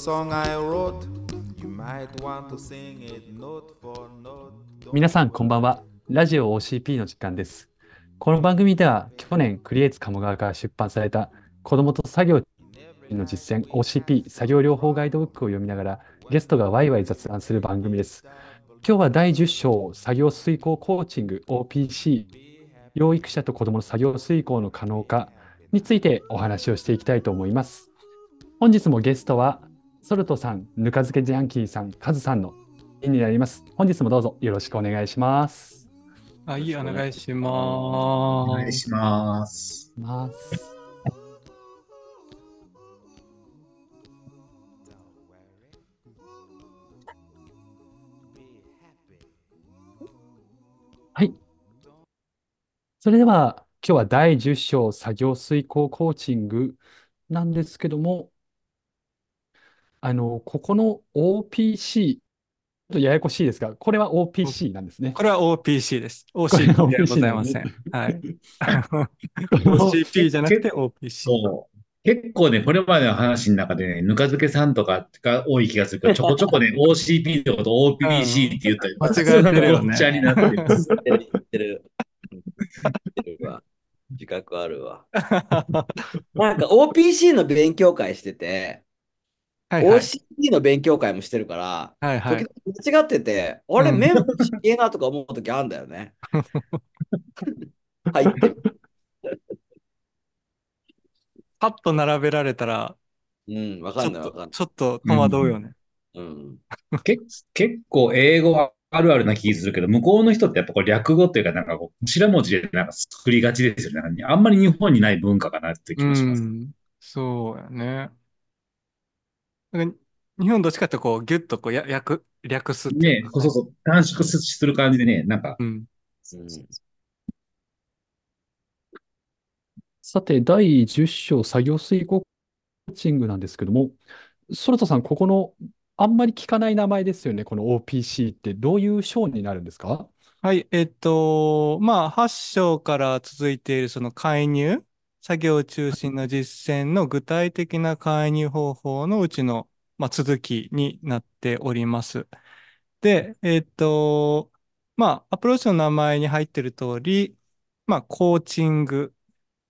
Song I wrote. You might want to sing it note for note. 皆さん、こんばんは。ラジオ OCP の時間です。この番組では、去年、クリエイツ鴨川から出版された、子供と作業の実践 OCP 作業療法ガイドブックを読みながら、ゲストがワイワイ雑談する番組です。今日は第10章、作業遂行コーチング OPC、養育者と子供の作業遂行の可能化についてお話をしていきたいと思います。本日もゲストは、ソルトさん、ぬか漬けジャンキーさん、カズさんのになります。本日もどうぞよろしくお願いします。はい、お願いしおます。願いします。ます。はい。それでは、今日は第10章作業遂行コーチングなんですけども、あの、ここの OPC、ちょっとややこしいですが、これは OPC なんですね。これは OPC です。れは OCP では OPC ございません。はい。OCP じゃなくて OPC。そう。結構ね、これまでの話の中でね、ぬか漬けさんとかが多い気がするけど、ちょこちょこね、OCP のこと OPC って言ったり、間違えてるよねちゃになってる。言ってる、言ってる。言ってるわ。自覚あるわ。なんか OPC の勉強会してて、はいはい。OCP の勉強会もしてるから、はいはい。時々間違ってて、あれ、うんメモしげえなとか思うときあるんだよね。入ってる。パッと並べられたら、うん、わかちょっんないわかんない。と、ちょっと戸惑うよね。うん。結結構英語はあるあるな気するけど、向こうの人ってやっぱこう略語っていうか、なんかこう、頭文字でなんか作りがちですよね。あんまり日本にない文化かなって気うがします。ん。そうやね。なんか日本どっちかってこう、ギュッとこうや略、略すっていねうか。そうそうそう、短縮する感じでね、なんか、うん。うん。さて、第10章作業遂行コーチングなんですけども、ソルトさん、ここのあんまり聞かない名前ですよね、この OPC って。どういう章になるんですか？はい、えっと、まあ、8章から続いているその介入、作業中心の実践の具体的な介入方法のうちの、まあ、続きになっております。で、えっと、まあ、アプローチの名前に入っている通り、まあ、コーチング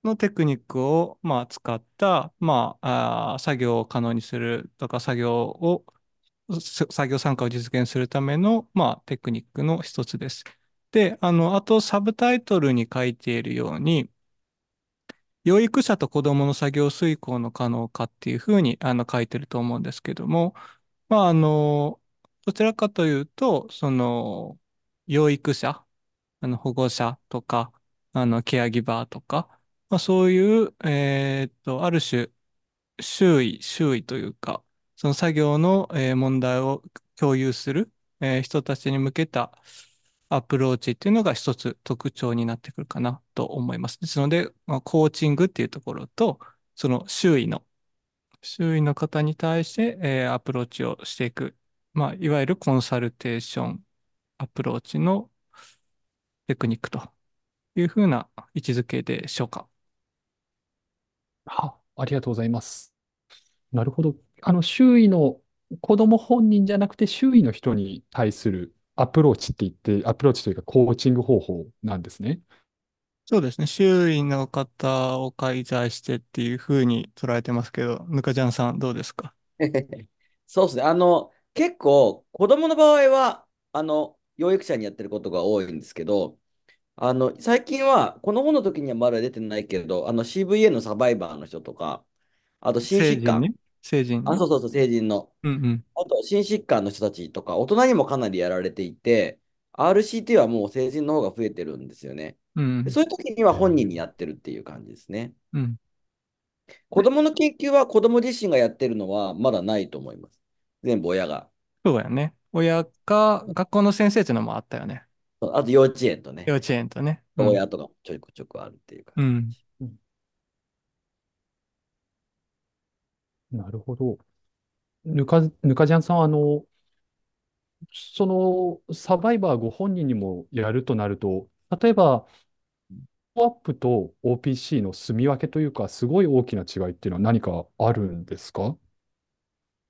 のテクニックを、まあ、使った、まあ、あー作業を可能にするとか、作業を、す作業参加を実現するための、まあ、テクニックの一つです。で、あの、あと、サブタイトルに書いているように、養育者と子供の作業遂行の可能化っていうふうにあの書いてると思うんですけども、まあ、あの、どちらかというと、その、養育者、あの保護者とか、あの、ケアギバーとか、まあ、そういう、えーっと、ある種、周囲、周囲というか、その作業の、えー問題を共有する、えー人たちに向けたアプローチっていうのが一つ特徴になってくるかなと思います。ですので、まあ、コーチングっていうところと、その周囲の、周囲の方に対して、えーアプローチをしていく、まあ、いわゆるコンサルテーションアプローチのテクニックというふうな位置づけでしょうか。は、ありがとうございます。なるほど。あの、周囲の子供本人じゃなくて、周囲の人に対するアプローチって言って、アプローチというか、コーチング方法なんですね。そうですね。周囲の方を介在してっていうふうに捉えてますけど、ぬかちゃんさんどうですか？そうですね。あの、結構、子供の場合は、あの、養育者にやってることが多いんですけど、あの、最近は、この本の時にはまだ出てないけど、あの、CVA のサバイバーの人とか、あと、心疾患。成人あ、ね。そうそうそう、成人の。うんうん。あと、心疾患の人たちとか、大人にもかなりやられていて、RCT はもう成人の方が増えてるんですよね。うんでそういう時には本人にやってるっていう感じですね。うん。子供の研究は子供自身がやってるのはまだないと思います。全部親が。そうやね。親か、学校の先生っていうのもあったよね。あと幼稚園とね幼、稚園とね。うん親とかもちょいちょくあるっていうか。うん。なるほど。ぬか、ぬかじゃんさん、あの、そのサバイバーご本人にもやるとなると、例えば、アップと OPC の住み分けというか、すごい大きな違いっていうのは何かあるんですか？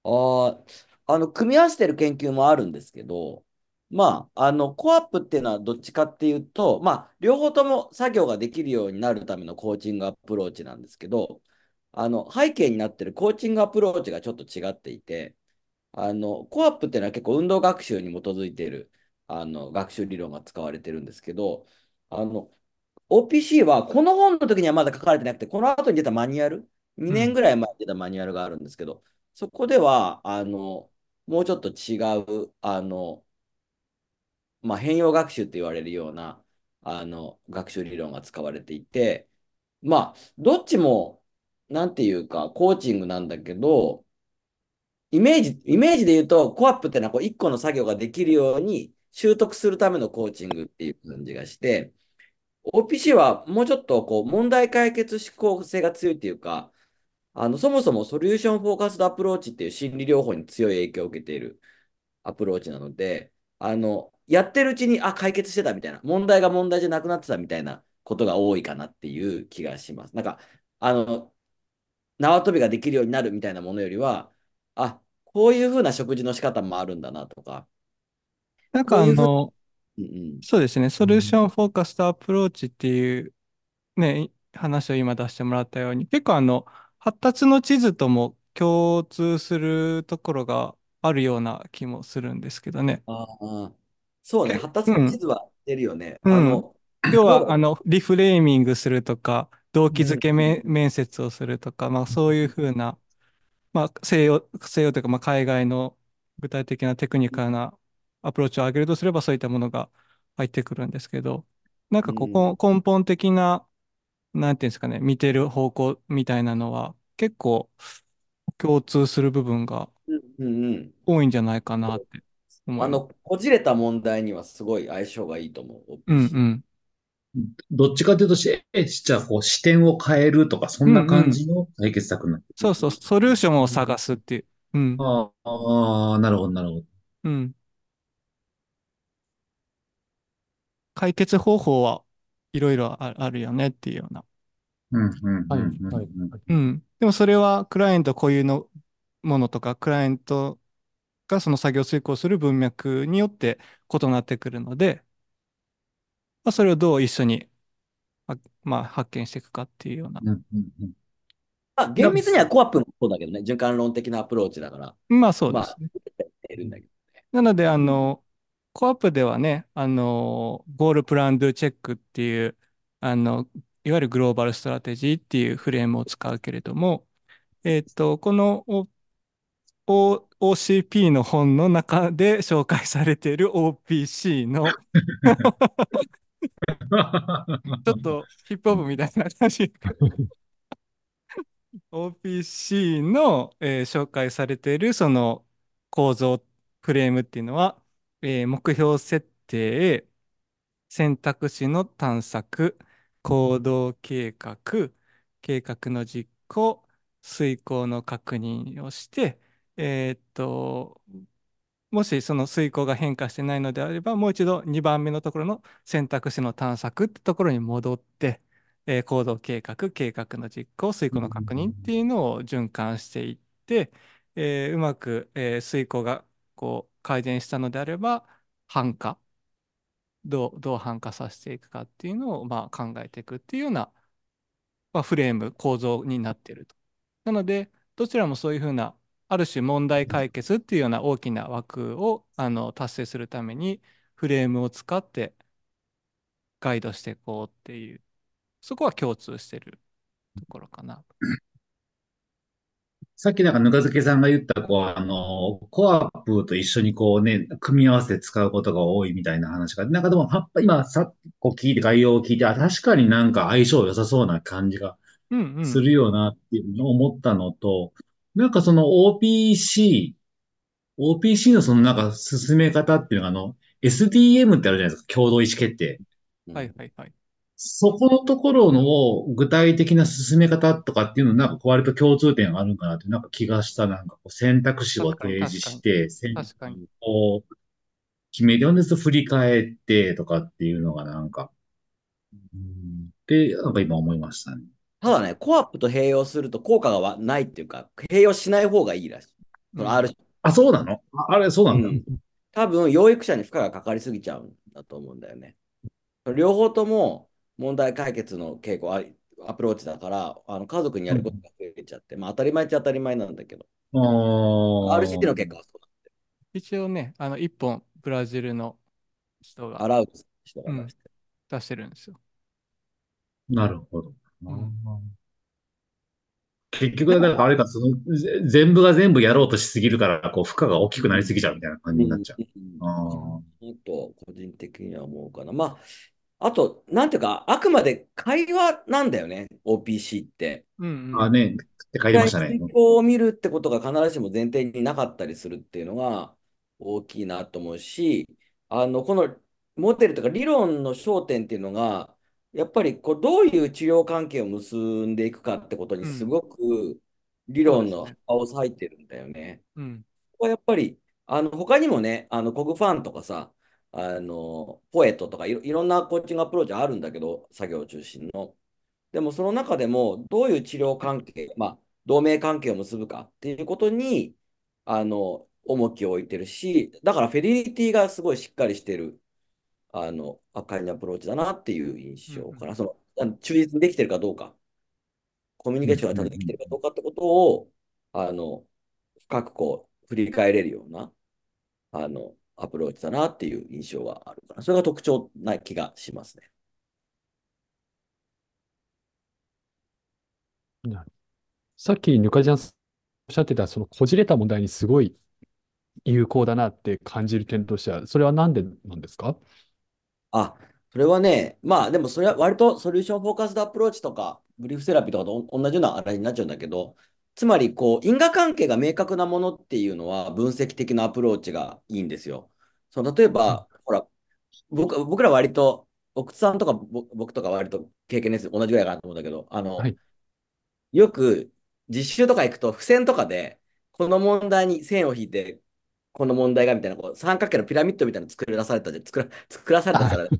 ああ、あの、組み合わせてる研究もあるんですけど、まあ、あの、コアップっていうのはどっちかっていうと、まあ、両方とも作業ができるようになるためのコーチングアプローチなんですけど、あの、背景になってるコーチングアプローチがちょっと違っていて、あの、コアップっていうのは結構運動学習に基づいている、あの、学習理論が使われてるんですけど、あの、OPC はこの本の時にはまだ書かれてなくて、この後に出たマニュアル、2年ぐらい前に出たマニュアルがあるんですけど、そこでは、あの、もうちょっと違う、あの、まあ、変容学習って言われるような、あの、学習理論が使われていて、まあ、どっちも、なんていうか、コーチングなんだけど、イメージ、イメージで言うと、 CO-OP ってのはこう1個の作業ができるように習得するためのコーチングっていう感じがして、OPC はもうちょっとこう問題解決志向性が強いっていうか、あの、そもそも solution focused approach っていう心理療法に強い影響を受けているアプローチなので、あの、やってるうちに、あ、解決してたみたいな、問題が問題じゃなくなってたみたいなことが多いかなっていう気がします。なんか、あの、縄跳びができるようになるみたいなものよりは、あ、こういうふうな食事の仕方もあるんだなとか、なんかあの、うんうん、そうですね、 solution focused approach っていうね、話を今出してもらったように、結構あの、発達の地図とも共通するところがあるような気もするんですけどね。ああ、そうね、け発達の地図は出るよね。うん。あの、要は、あの、リフレーミングするとか、動機づけうん面面接をするとか、まあそういうふうな、まあ西洋、西洋というか、まあ海外の具体的なテクニカルなアプローチを上げるとすればそういったものが入ってくるんですけど、なんかこうんこ根本的な、なんていうんですかね、見てる方向みたいなのは結構共通する部分がうんうんうん。多いんじゃないかなって思います。あの、こじれた問題にはすごい相性がいいと思う。うんうん。どっちかというとじゃあこう視点を変えるとか、そんな感じの解決策になってそうそう、ソリューションを探すっていう。うん。ああ、なるほど、なるほど。うん。解決方法はいろいろああるよねっていうような。うん、うん、はい、うん、うんはい、うんはい。うん。でもそれはクライアント固有のものとか、クライアントがその作業遂行する文脈によって異なってくるので、まあ、それをどう一緒に、あまあ、発見していくかっていうような。うんうんうんまあ、厳密には CO-OP もそうだけどね、循環論的なアプローチだから。まあそうでまあすね。、いるんだけど。なので、あの、 CO-OP ではね、あの、 Goal Plan Do Check っていう、あの、いわゆる global strategy っていうフレームを使うけれども、えっと、この O- OCP の本の中で紹介されている OPC の、ちょっとヒップホップみたいな感じ。OPC の、えー紹介されているその構造、フレームっていうのは、えー目標設定、選択肢の探索、行動計画、計画の実行、遂行の確認をして、えーっと、もしその遂行が変化してないのであれば、もう一度2番目のところの選択肢の探索ってところに戻って、えー行動計画、計画の実行、遂行の確認っていうのを循環していって、えーうまく、えー遂行がこう改善したのであれば、繁化、どう、どう繁化させていくかっていうのをまあ考えていくっていうような、まあ、フレーム、構造になっていると。なので、どちらもそういうふうな、ある種問題解決っていうような大きな枠をあの達成するために、フレームを使ってガイドしていこうっていう、そこは共通してるところかな。さっきなんかぬか漬けさんが言った、こう、あの、コアップと一緒にこうね、組み合わせて使うことが多いみたいな話が、なんかでも、は今さ、こう聞いて、概要を聞いて、あ、確かになんか相性良さそうな感じがうんうん。するよなっていうふうに思ったのと、なんかその OPC、OPC のそのなんか進め方っていうのがあの、SDM ってあるじゃないですか、共同意思決定。うんはいはいはい。そこのところの具体的な進め方とかっていうのなんか割と共通点があるんかなってなんか気がした。なんかこう選択肢を提示して、選択を決めて、ほんで振り返ってとかっていうのがなんか、うんで、なんか今思いましたね。ただね、コアップと併用すると効果がわないっていうか、併用しない方がいいらしい。その R あ、そうなの？ああれ、そうなんだ。うん多分、養育者に負荷がかかりすぎちゃうんだと思うんだよね。両方とも問題解決の傾向ありアプローチだから、あの家族にやることが増えちゃって、まあ当たり前っちゃ当たり前なんだけど、RCT の結果はそう一応ね、あの、一本ブラジルの人だ。が洗う人が出してる出してるんですよ。なるほど。ん。結局、だからあれか、その、ぜ全部が全部やろうとしすぎるから、こう、負荷が大きくなりすぎちゃうみたいな感じになっちゃう。うん。あうん。と、個人的には思うかな。まあ、あと、なん。ていうか、あくまで会話なん。だよね、OPC って。うん。ーあ、ね、って書いてましたね。を見るってことが必ずしも前提になかったりするっていうのが大きいなと思うし、あの、このモデルとか理論の焦点っていうのが、やっぱりこうどういう治療関係を結んでいくかってことにすごく理論の幅を割いてるんだよね。うん。ここはやっぱり、あの、他にもね、あの、コグファンとかさ、あの、ポエットとかいろ、いろんなコーチングアプローチあるんだけど、作業中心の。でも、その中でも、どういう治療関係、まあ、同盟関係を結ぶかっていうことに、あの、重きを置いてるし、だから、フェデリティがすごいしっかりしてる、あの、赤いアプローチだなっていう印象かな。その、あの忠実にできてるかどうか、コミュニケーションがちゃんとできてるかどうかってことを、あの、深くこう、振り返れるような、あの、アプローチだなっていう印象があるかな。それが特徴な気がしますね。さっきぬかちゃんおっしゃってた、そのこじれた問題にすごい有効だなって感じる点としては、それはなんでなんですか？あ、それはね、まあでもそれは割と solution focused approach とか、 brief therapy とかと同じようなあれになっちゃうんだけど、つまりこう因果関係が明確なものっていうのは分析的なアプローチがいいんですよ。その例えば、ほら、僕、僕ら割と、奥さんとかぼ僕とか割と経験です。同じぐらいかなと思うんだけど、あの、はい。よく実習とか行くと付箋とかで、この問題に線を引いて、この問題がみたいな、こう三角形のピラミッドみたいなの作らされたじゃ、作ら、作らされたから、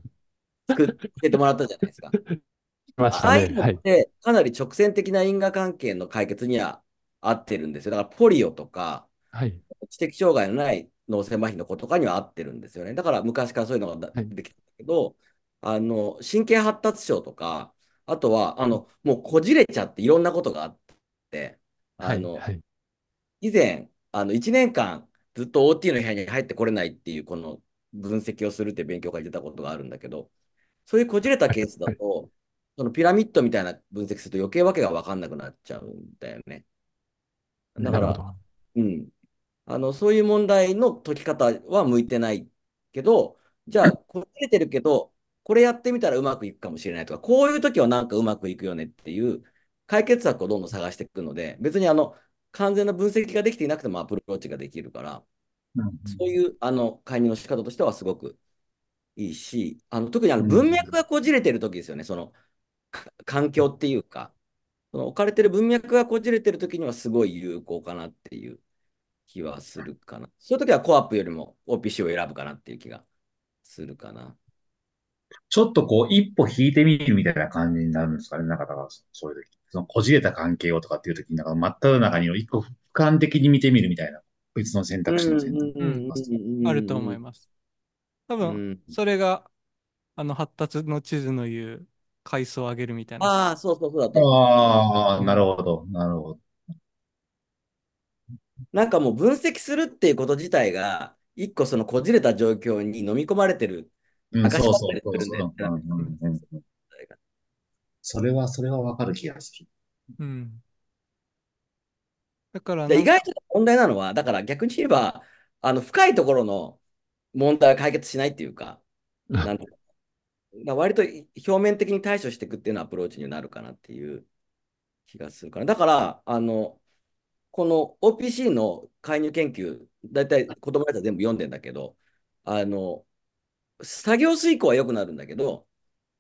作ってもらったじゃないですか。来ましたね。ああいうのはい。って、かなり直線的な因果関係の解決には合ってるんですよ。だから、ポリオとか、はい。知的障害のない脳性麻痺の子とかには合ってるんですよね。だから、昔からそういうのができたけど、あの、神経発達症とか、あとは、あの、もうこじれちゃっていろんなことがあって、はい。あの、はい。以前、あの、1年間ずっと OT の部屋に入ってこれないっていう、この分析をするって勉強会出たことがあるんだけど、そういうこじれたケースだと、そのピラミッドみたいな分析すると余計わけが分かんなくなっちゃうんだよね。だから。うん。あの、そういう問題の解き方は向いてないけど、じゃあ、こじれてるけど、これやってみたらうまくいくかもしれないとか、こういう時はなんかうまくいくよねっていう解決策をどんどん探していくので、別にあの、完全な分析ができていなくてもアプローチができるから、うんそういうあの介入の仕方としてはすごくいいし、あの特にあのうん文脈がこじれてる時ですよね、そのか環境っていうか、その置かれてる文脈がこじれてる時にはすごい有効かなっていう気はするかな。そういう時はコアップよりも OPC を選ぶかなっていう気がするかな。ちょっとこう、一歩引いてみるみたいな感じになるんですかね。なんか、だから、そういう時。その、こじれた関係をとかっていう時に、なんか、真っ只中に一個俯瞰的に見てみるみたいな、別の選択肢の選択肢があると思います。多う分、ん。それが、あの、発達の地図の言う階層を上げるみたいな。ああ、そうそうそうだと。ああ、なるほど、なるほど。なんかもう分析するっていうこと自体が、一個そのこじれた状況に飲み込まれてるうん、証そうそうそ。ううんうそれは、それはわかる気がする。うん。だから意外と問題なのは、だから逆に言えば、あの深いところの問題は解決しないっていうか、なんて割と表面的に対処していくっていうのはアプローチになるかなっていう気がするから。だから、あの、この OPC の介入研究、だいたい子供たちは全部読んでんだけど、あの、作業遂行は良くなるんだけど、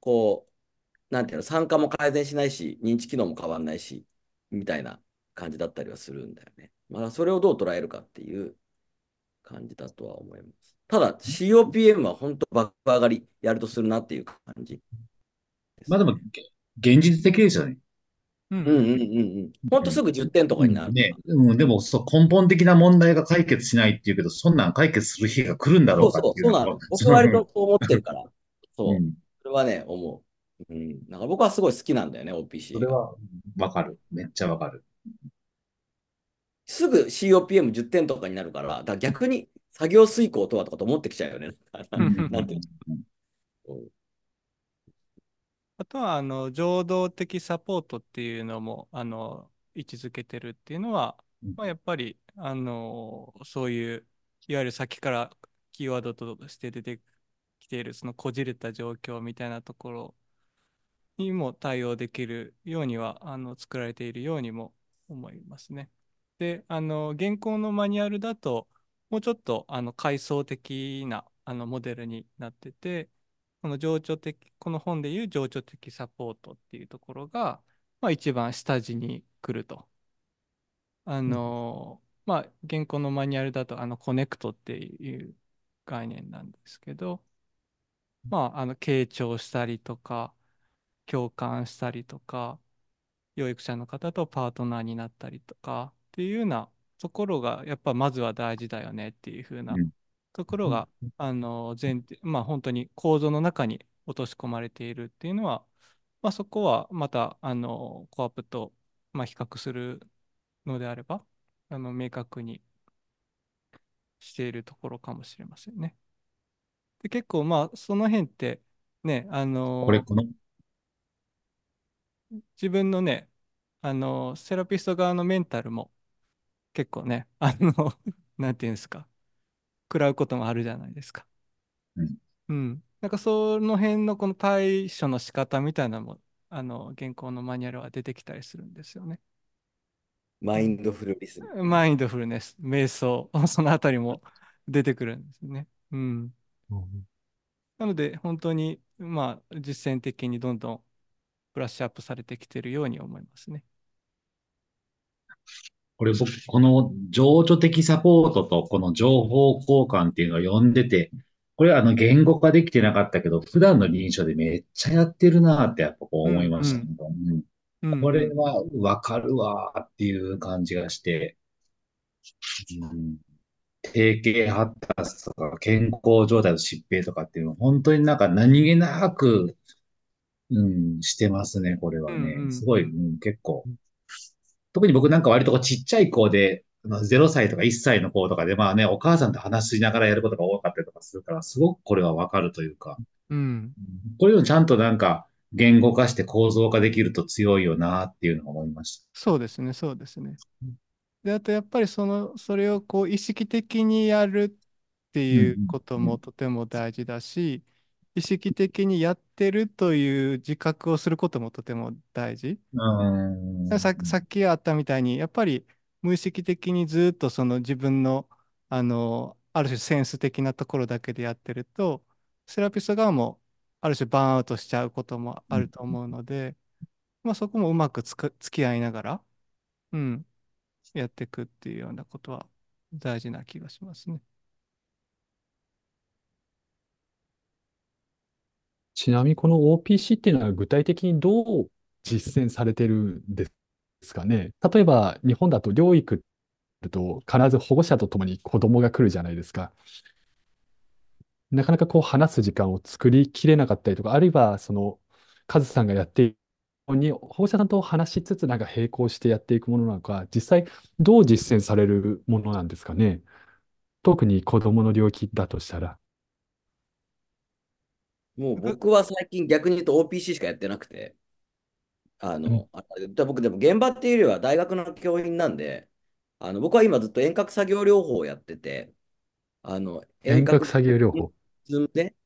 こう、なんていうの、酸化も改善しないし、認知機能も変わんないし、みたいな感じだったりはするんだよね。まあ、それをどう捉えるかっていう感じだとは思います。ただ、COPM は本当爆上がりやるとするなっていう感じですまあでも、げ現実的ですよね。うんうんうんうんうん。ほんとすぐ10点とかになる。ね、うん、でもそう根本的な問題が解決しないっていうけど、そんなん解決する日が来るんだろそううかっそうそうなのていうのが。僕は割とそう思ってるから。そうう。ん、それはね、思う。うん。だから僕はすごい好きなんだよね、OPC が。それはわかる。めっちゃわかる。すぐ COPM10 点とかになるから、だから逆に作業遂行とはとかと思ってきちゃうよね。うんなんていうあとは、あの、情動的サポートっていうのも、あの、位置づけてるっていうのは、うんまあ、やっぱり、あの、そういう、いわゆるさっきからキーワードとして出てきている、そのこじれた状況みたいなところにも対応できるようには、あの、作られているようにも思いますね。で、あの、現行のマニュアルだと、もうちょっと、あの、階層的な、あの、モデルになってて、この情緒的、この本でいう情緒的サポートっていうところが、まあ一番下地に来ると。あの、まあ現行のマニュアルだと、あの、コネクトっていう概念なんですけど、まあ、あの、傾聴したりとか、共感したりとか、養育者の方とパートナーになったりとかっていうようなところが、やっぱまずは大事だよねっていうふうなうんところが、あの前提、まあ本当に構造の中に落とし込まれているっていうのは、まあそこはまた、あの、コアップと、まあ、比較するのであれば、あの、明確にしているところかもしれませんね。で、結構まあその辺って、ね、あの、これ、この、自分のね、あの、セラピスト側のメンタルも結構ね、あの、なんていうんですか、食らうこともあるじゃないですか。うん。うん。なんかその辺のこの対処の仕方みたいなのも、あの、現行のマニュアルは出てきたりするんですよね。マインドフルリスン。マインドフルネス、瞑想、そのあたりも出てくるんですね。うん。なので、本当に、まあ、実践的にどんどんブラッシュアップされてきてるように思いますね。これ僕、この情緒的サポートとこの情報交換っていうのを読んでて、これあの言語化できてなかったけど、普段の臨床でめっちゃやってるなってやっぱこう思いましたね。うんうんこれはわかるわーっていう感じがして、うん、定型発達とか健康状態の疾病とかっていうのは本当になんか何気なく、うん、してますね、これはね。うんうんすごい、うん、結構。特に僕なんか割とこうちっちゃい子で、あの0歳とか1歳の子とかで、まあね、お母さんと話しながらやることが多かったりとかするから、すごくこれはわかるというか、うん。こういうのちゃんとなんか言語化して構造化できると強いよなっていうのを思いました。そうですね、そうですね。で、あとやっぱりその、それをこう意識的にやるっていうこともとても大事だし、意識的にやってるという自覚をすることもとても大事。うん。ささっきあったみたいに、やっぱり無意識的にずっとその自分の、あの、ある種センス的なところだけでやってると、セラピスト側もある種バーンアウトしちゃうこともあると思うので、まあそこもうまくつく付き合いながら、うん、やっていくっていうようなことは大事な気がしますね。ちなみにこの OPC っていうのは具体的にどう実践されてるんですかね？例えば日本だと療育だと必ず保護者と共に子供が来るじゃないですか。なかなかこう話す時間を作りきれなかったりとか、あるいはそのカズさんがやっているように保護者さんと話しつつなんか並行してやっていくものなのか、実際どう実践されるものなんですかね？特に子供の領域だとしたら。もう僕は最近逆に言うと OPC しかやってなくて、あの、あで僕でも現場っていうよりは大学の教員なんで、あの僕は今ずっと遠隔作業療法をやってて、あの、遠隔作業療法。で、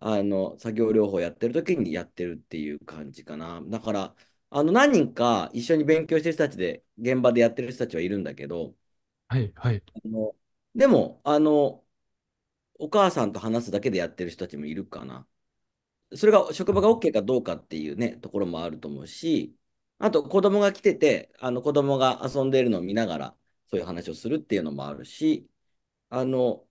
あの、作業療法やってる時にやってるっていう感じかな。だから、あの、何人か一緒に勉強してる人たちで、現場でやってる人たちはいるんだけど、はい、はい。あのでも、あの、お母さんと話すだけでやってる人たちもいるかな。それが職場が OK かどうかっていうね、ところもあると思うし、あと子供が来てて、あの子供が遊んでいるのを見ながら、そういう話をするっていうのもあるし、あの、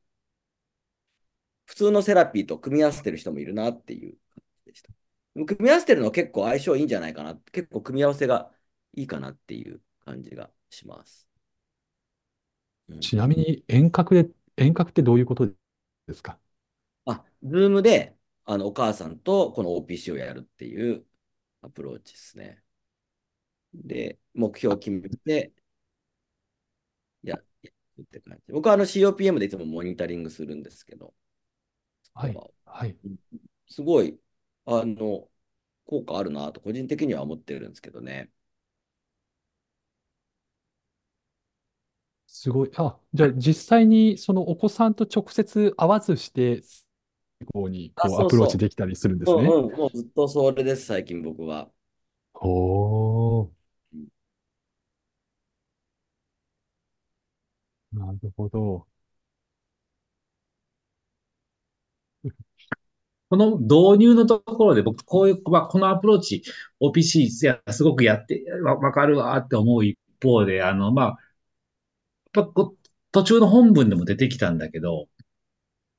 普通のセラピーと組み合わせてる人もいるなっていう感じでした。組み合わせてるのは結構相性いいんじゃないかな。結構組み合わせがいいかなっていう感じがします。うんちなみに遠隔で、遠隔ってどういうことですか？あ、 Zoom であのお母さんとこの OPC をやるっていうアプローチですね。で、目標を決めて、や、やるって感じ。僕はあの COPM でいつもモニタリングするんですけど、はい。はい。すごい、あの、効果あるなと個人的には思ってるんですけどね。すごい。あ、じゃあ実際にそのお子さんと直接会わずして、こうにこうそううアプローチできたりするんですね。うんうん、もうずっとそれです、最近僕は。ほー。なるほど。この導入のところで僕、こういう、まあ、このアプローチ、OPC、いや、すごくやって、わ、わかるわって思う一方で、あの、まあ、やっぱこ途中の本文でも出てきたんだけど、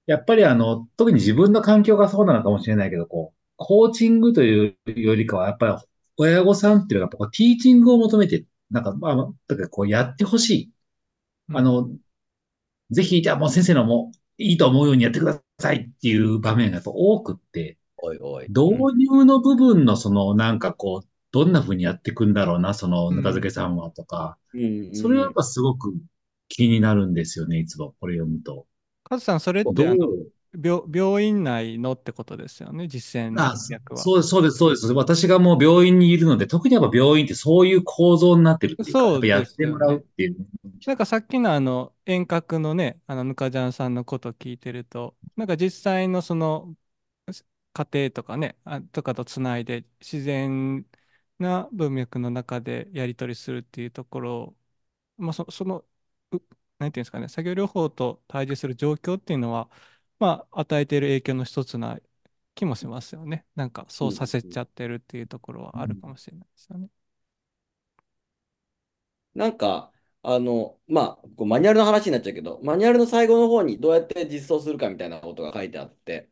やっぱりあの、特に自分の環境がそうなのかもしれないけど、こう、コーチングというよりかは、やっぱり親御さんっていうのは、やっぱこうティーチングを求めて、なんか、まあ、とかこうやってほしい。あの、ぜひ、じゃあもう先生のもういいと思うようにやってくださいっていう場面がやっぱ多くって、おいおい。導入の部分のそのなんかこう、どんな風にやっていくんだろうな、そのぬか漬けさんはとか、うんうんそれはやっぱすごく気になるんですよね、いつもこれ読むと。カズさん、それっどてあのう病、病院内のってことですよね、実践あ、役は。そうです、そうです、そうです。私がもう病院にいるので、特にやっぱ病院ってそういう構造になってるっていうか、そうやっぱやってもらうっていう。なんかさっきのあの遠隔のね、あのぬかじゃんさんのこと聞いてると、なんか実際のその家庭とかね、あとかとつないで自然な文脈の中でやり取りするっていうところを、まあそ、その、うなんていうんですかね、作業療法と対峙する状況っていうのは、まあ、与えている影響の一つな気もしますよね。なんかそうさせちゃってるっていうところはあるかもしれないですよね。なんか、あの、まあ、こうマニュアルの話になっちゃうけど、マニュアルの最後の方にどうやって実装するかみたいなことが書いてあって、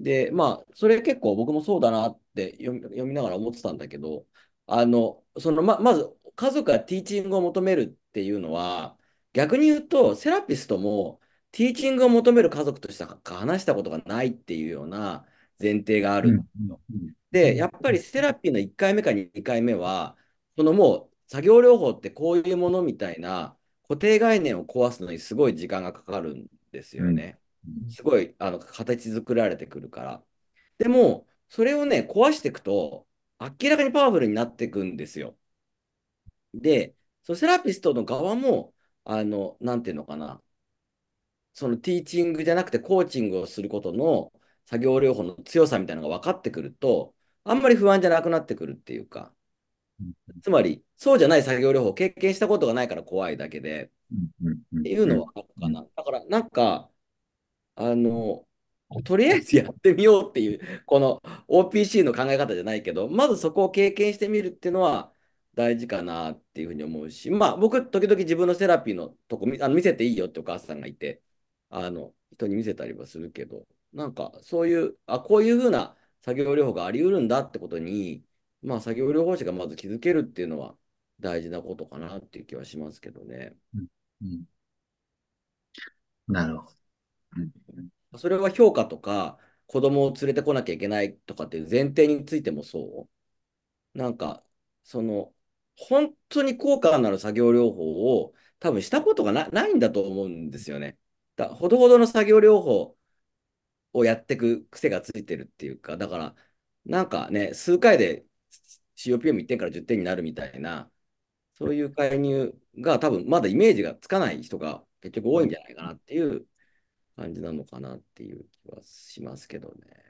で、まあ、それ結構僕もそうだなって読み、読みながら思ってたんだけど、あの、そのま、まず、家族がティーチングを求めるっていうのは、逆に言うと、セラピストもティーチングを求める家族として話したことがないっていうような前提がある。で、やっぱりセラピーの1回目か2回目は、そのもう作業療法ってこういうものみたいな固定概念を壊すのにすごい時間がかかるんですよね。すごいあの形作られてくるから。でも、それをね、壊していくと、明らかにパワフルになっていくんですよ。で、そのセラピストの側も、あの、なんていうのかな、そのティーチングじゃなくてコーチングをすることの作業療法の強さみたいなのが分かってくると、あんまり不安じゃなくなってくるっていうか、つまり、そうじゃない作業療法を経験したことがないから怖いだけで、っていうのはあるかな。だから、なんか、あの、とりあえずやってみようっていう、この OPC の考え方じゃないけど、まずそこを経験してみるっていうのは大事かなっていうふうに思うし、まあ僕、時々自分のセラピーのとこあの見せていいよってお母さんがいて、あの、人に見せたりはするけど、なんかそういう、あ、こういうふうな作業療法があり得るんだってことに、まあ作業療法士がまず気づけるっていうのは大事なことかなっていう気はしますけどね。うん、なるほど。それは評価とか、子供を連れてこなきゃいけないとかっていう前提についてもそう。なんか、その、本当に効果のある作業療法を多分したことがないんだと思うんですよね。だほどほどの作業療法をやっていく癖がついてるっていうか、だから、なんかね、数回で COPM1 点から10点になるみたいな、そういう介入が多分まだイメージがつかない人が結局多いんじゃないかなっていう感じなのかなっていう気はしますけどね。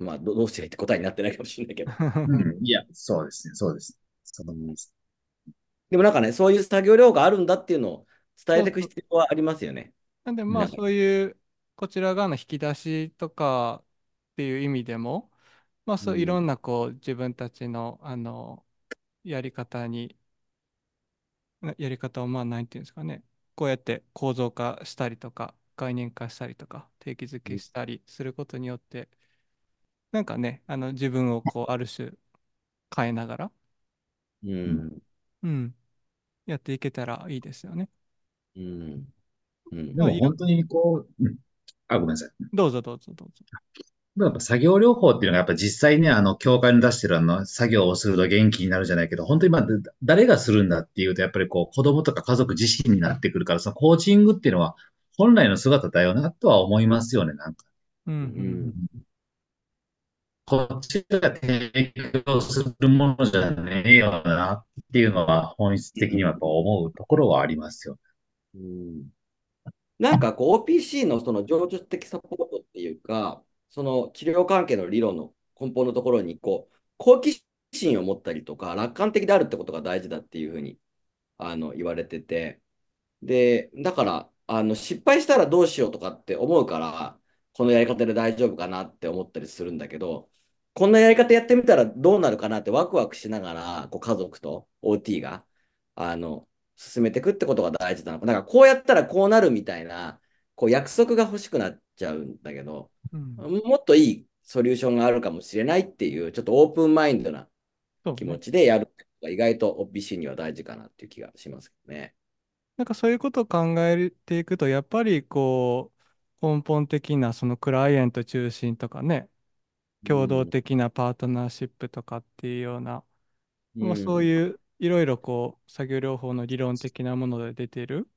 まあ、どどうしてって答えになってないかもしれないけど。うん、いや、そうですね、そうです。そのでもなんかね、そういう作業量があるんだっていうのを伝えていく必要はありますよね。なんでまあそういうこちら側の引き出しとかっていう意味でも、まあそういろんなこう自分たちのあのやり方に、やり方をまあ何て言うんですかね、こうやって構造化したりとか概念化したりとか定義づけしたりすることによって、なんかね、あの自分をこう、ある種変えながら、うん。うん、やっていけたらいいですよね。うん。うんでも本当にこう、うんあ、ごめんなさい。どうぞどうぞどうぞ。やっぱ作業療法っていうのがやっぱ実際ね、あの、教会に出してるあの、作業をすると元気になるじゃないけど、本当にまあ、だ誰がするんだっていうと、やっぱりこう、子供とか家族自身になってくるから、そのコーチングっていうのは本来の姿だよなとは思いますよね、なんか。うんううんん。こっちが提供するものじゃねえよなっていうのは本質的にはやっぱ思うところはありますよ。うんなんかこう OPC のその情緒的サポートっていうか、その治療関係の理論の根本のところにこう好奇心を持ったりとか楽観的であるってことが大事だっていうふうにあの言われてて、で、だからあの失敗したらどうしようとかって思うから、このやり方で大丈夫かなって思ったりするんだけど、こんなやり方やってみたらどうなるかなってワクワクしながら、こう家族と OT があの進めていくってことが大事なのか。なんかこうやったらこうなるみたいな、こう約束が欲しくなっちゃうんだけど、うんもっといいソリューションがあるかもしれないっていう、ちょっとオープンマインドな気持ちでやるってことが意外と OPC には大事かなっていう気がしますけどね。なんかそういうことを考えていくと、やっぱりこう、根本的なそのクライアント中心とかね、共同的なパートナーシップとかっていうような、まあ、そうういういろいろこう作業療法の理論的なもので出てる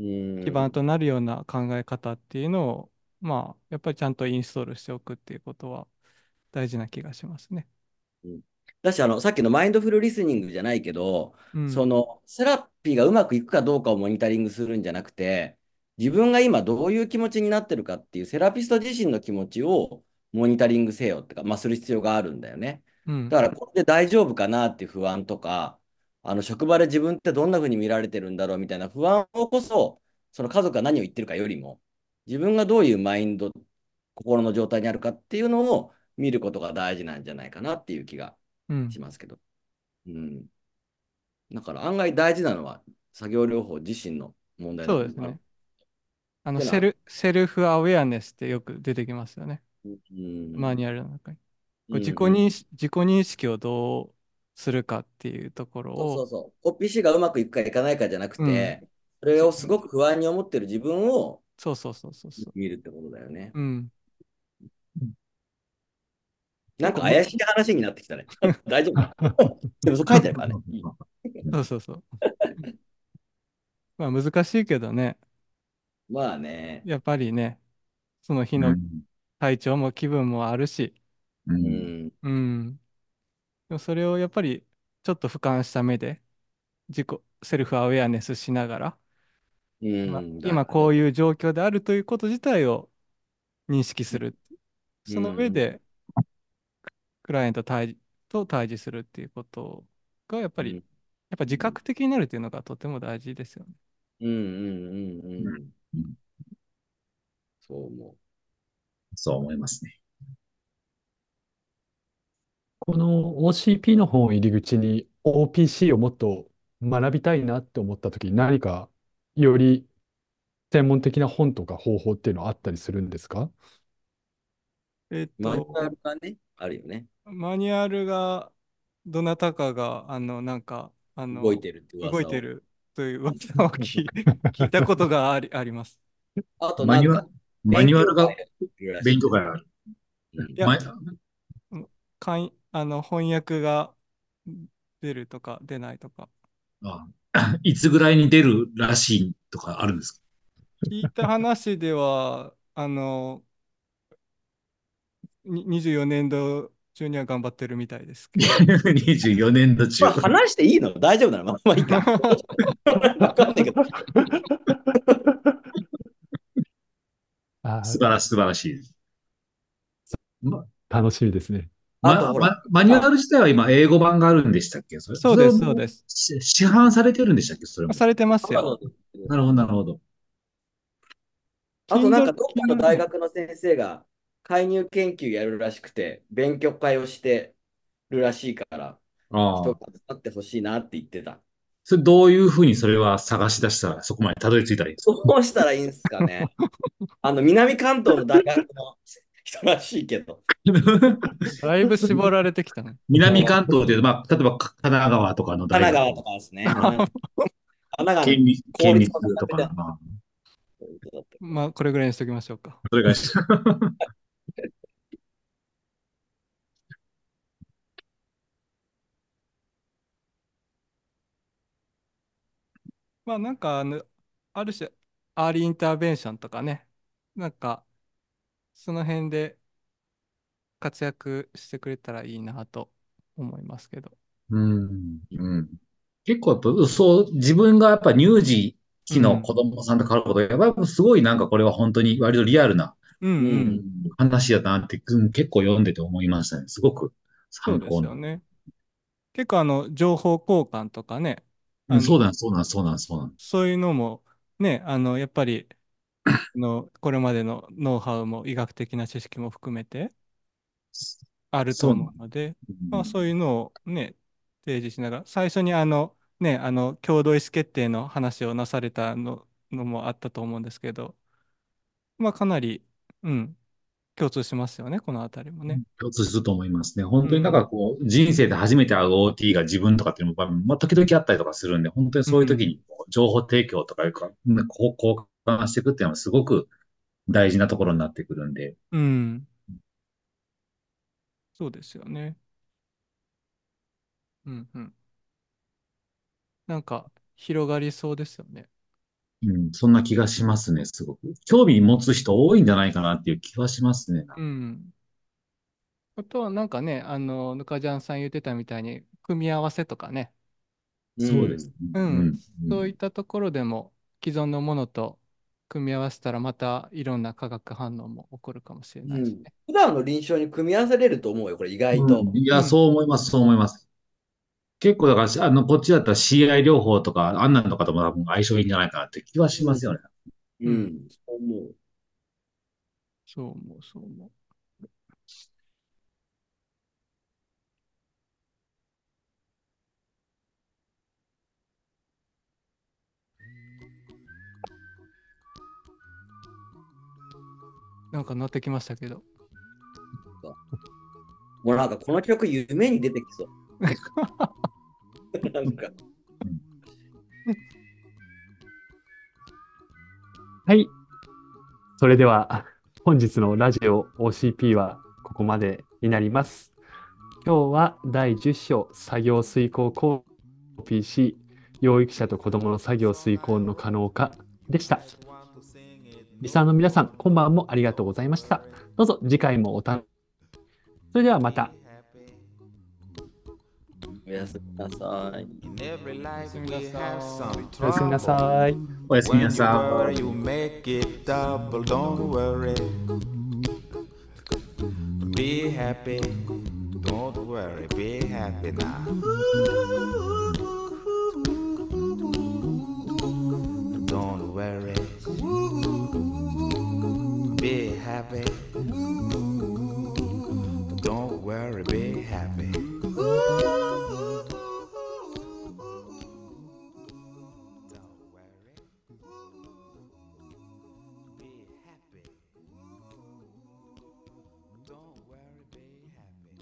ん、基盤となるような考え方っていうのを、まあやっぱりちゃんとインストールしておくっていうことは大事な気がしますね。だしあの、さっきのマインドフルリスニングじゃないけど、うん、そのセラピーがうまくいくかどうかをモニタリングするんじゃなくて、自分が今どういう気持ちになってるかっていうセラピスト自身の気持ちをモニタリングせよってか、まあ、する必要があるんだよね。うん、だからこれで大丈夫かなっていう不安とか、あの職場で自分ってどんな風に見られてるんだろうみたいな不安をこそ、その家族が何を言ってるかよりも、自分がどういうマインド、心の状態にあるかっていうのを見ることが大事なんじゃないかなっていう気がうんしますけど。うん。だから案外大事なのは作業療法自身の問題だと思そうですね。あのセル、セルフアウェアネスってよく出てきますよね。うん。マニュアルの中に。こううん自己認識、自己認識をどうするかっていうところを、そうそうそう。OPC がうまくいくかいかないかじゃなくて、それをすごく不安に思ってる自分をそうそうそうそうそう。見るってことだよね。うん。なんか怪しい話になってきたね。大丈夫？でもそう書いてあるからね。そうそうそう。まあ難しいけどね、まあね。やっぱりね、その日のうん体調も気分もあるし、ううんん。うん。でもそれをやっぱりちょっと俯瞰した目で、自己、セルフアウェアネスしながら、うんまあ今こういう。いう状況であるということ自体を認識する。その上で、クライアント対と対峙するっていうことが、やっぱり、うんやっぱ自覚的になるっていうのがとても大事ですよね。うんうんうんうん。うんそう思そう思いますね。この OCP の本を入り口に OPC をもっと学びたいなって思った時に何かより専門的な本とか方法っていうのはあったりするんですか？えっう。マニュアと、ルがね、あるよね。マニュアルが、どなたかが、あの、なんか、あの、動いてるって動いて。るという噂を聞い聞いたことがあり、あります。あとマニュアル、マニュアルが勉勉強会ある。かんあの翻訳が出るとか出ないとか。あいつぐらいに出るらしいとかあるんですか？聞いた話では、あの、に24年度中には頑張ってるみたいですけど。?24 年度中まあ、。話していいの？大丈夫なの？まあまあいいか。わかんないけど。あ素晴らしい、素晴らしいです。ま、楽しみですね。ま、あまマニュアル自体は今英語版があるんでしたっけ？それそうですそうですし市販されてるんでしたっけ？それも。されてますよ。なるほど、なるほど。あとなんかどっかの大学の先生が介入研究やるらしくて、勉強会をしてるらしいから、ああ人が。集まってほしいなって言ってた。それどういうふうにそれは探し出したらそこまでたどり着いたらいいんですか？どうしたらいいんですかね？あの、南関東の大学の人らしいけど。だいぶ絞られてきたね。南関東で、まあ、例えば神奈川とかの神大学奈川とかですね。うん神奈川県立、県立とか、まあ、まあ、これぐらいにしときましょうか。それが、まあ、なんか、あの、ある種、 early intervention とかね、なんか、その辺で活躍してくれたらいいなと思いますけど。うん、うん。結構やっぱ、そう、自分がやっぱ乳児期の子供さんと関わること、やっぱりすごいなんかこれは本当に割とリアルなうんううんん。話だなって、うん結構読んでて思いましたね。すごくそうです。よね。結構、あの、情報交換とかね、うんそうなん、そうなん、そうなん、そうなん。そういうのも、ね、あの、やっぱり、あの、これまでのノウハウも医学的な知識も含めてあると思うので、まあ、そういうのをね、提示しながら、最初にあの、ね、あの、共同意思決定の話をなされたの、のもあったと思うんですけど、まあ、かなり、うん、共通しますよね、このあたりもね。共通すると思いますね。本当になんかこう、人生で初めて会う OT が自分とかっていうのも、まあ、時々あったりとかするんで、本当にそういう時に情報提供とかいうか、う交換していくっていうのはすごく大事なところになってくるんで、うん。そうですよね。うんうん。なんか、広がりそうですよね。うん、そんな気がしますね、すごく。興味持つ人多いんじゃないかなっていう気はしますね。うん。あとはなんかね、あの、ぬかじゃんさん言ってたみたいに、組み合わせとかね、そうですね。うんそういんったところでも既存のものと組み合わせたらまたいろんな化学反応も起こるかもしれうないしんね。普段の臨床に組み合わせれると思うよ、これ意外と。うんいや、そう思います、そう思います。結構だから、あの、こっちだったら CI 療法とか、あんなんとかとも多分相性いいんじゃないかなって気はしますよね。うん、そう思う。そう思う、そう思う。なんか乗ってきましたけど。もうなんかこの曲夢に出てきそう。なんか。はい。それでは、本日のラジオ OCP はここまでになります。今日は第10章作業遂行コピーし、養育者と子供の作業遂行の可能化でした。リサーの皆さん、今晩もありがとうございました。どうぞ次回もお楽しみそれではまた。Mm. In have some trouble. Don't worry. Happy. Don't worry. Be happy now. Don't worry. Be happy. Don't worry. Be happy.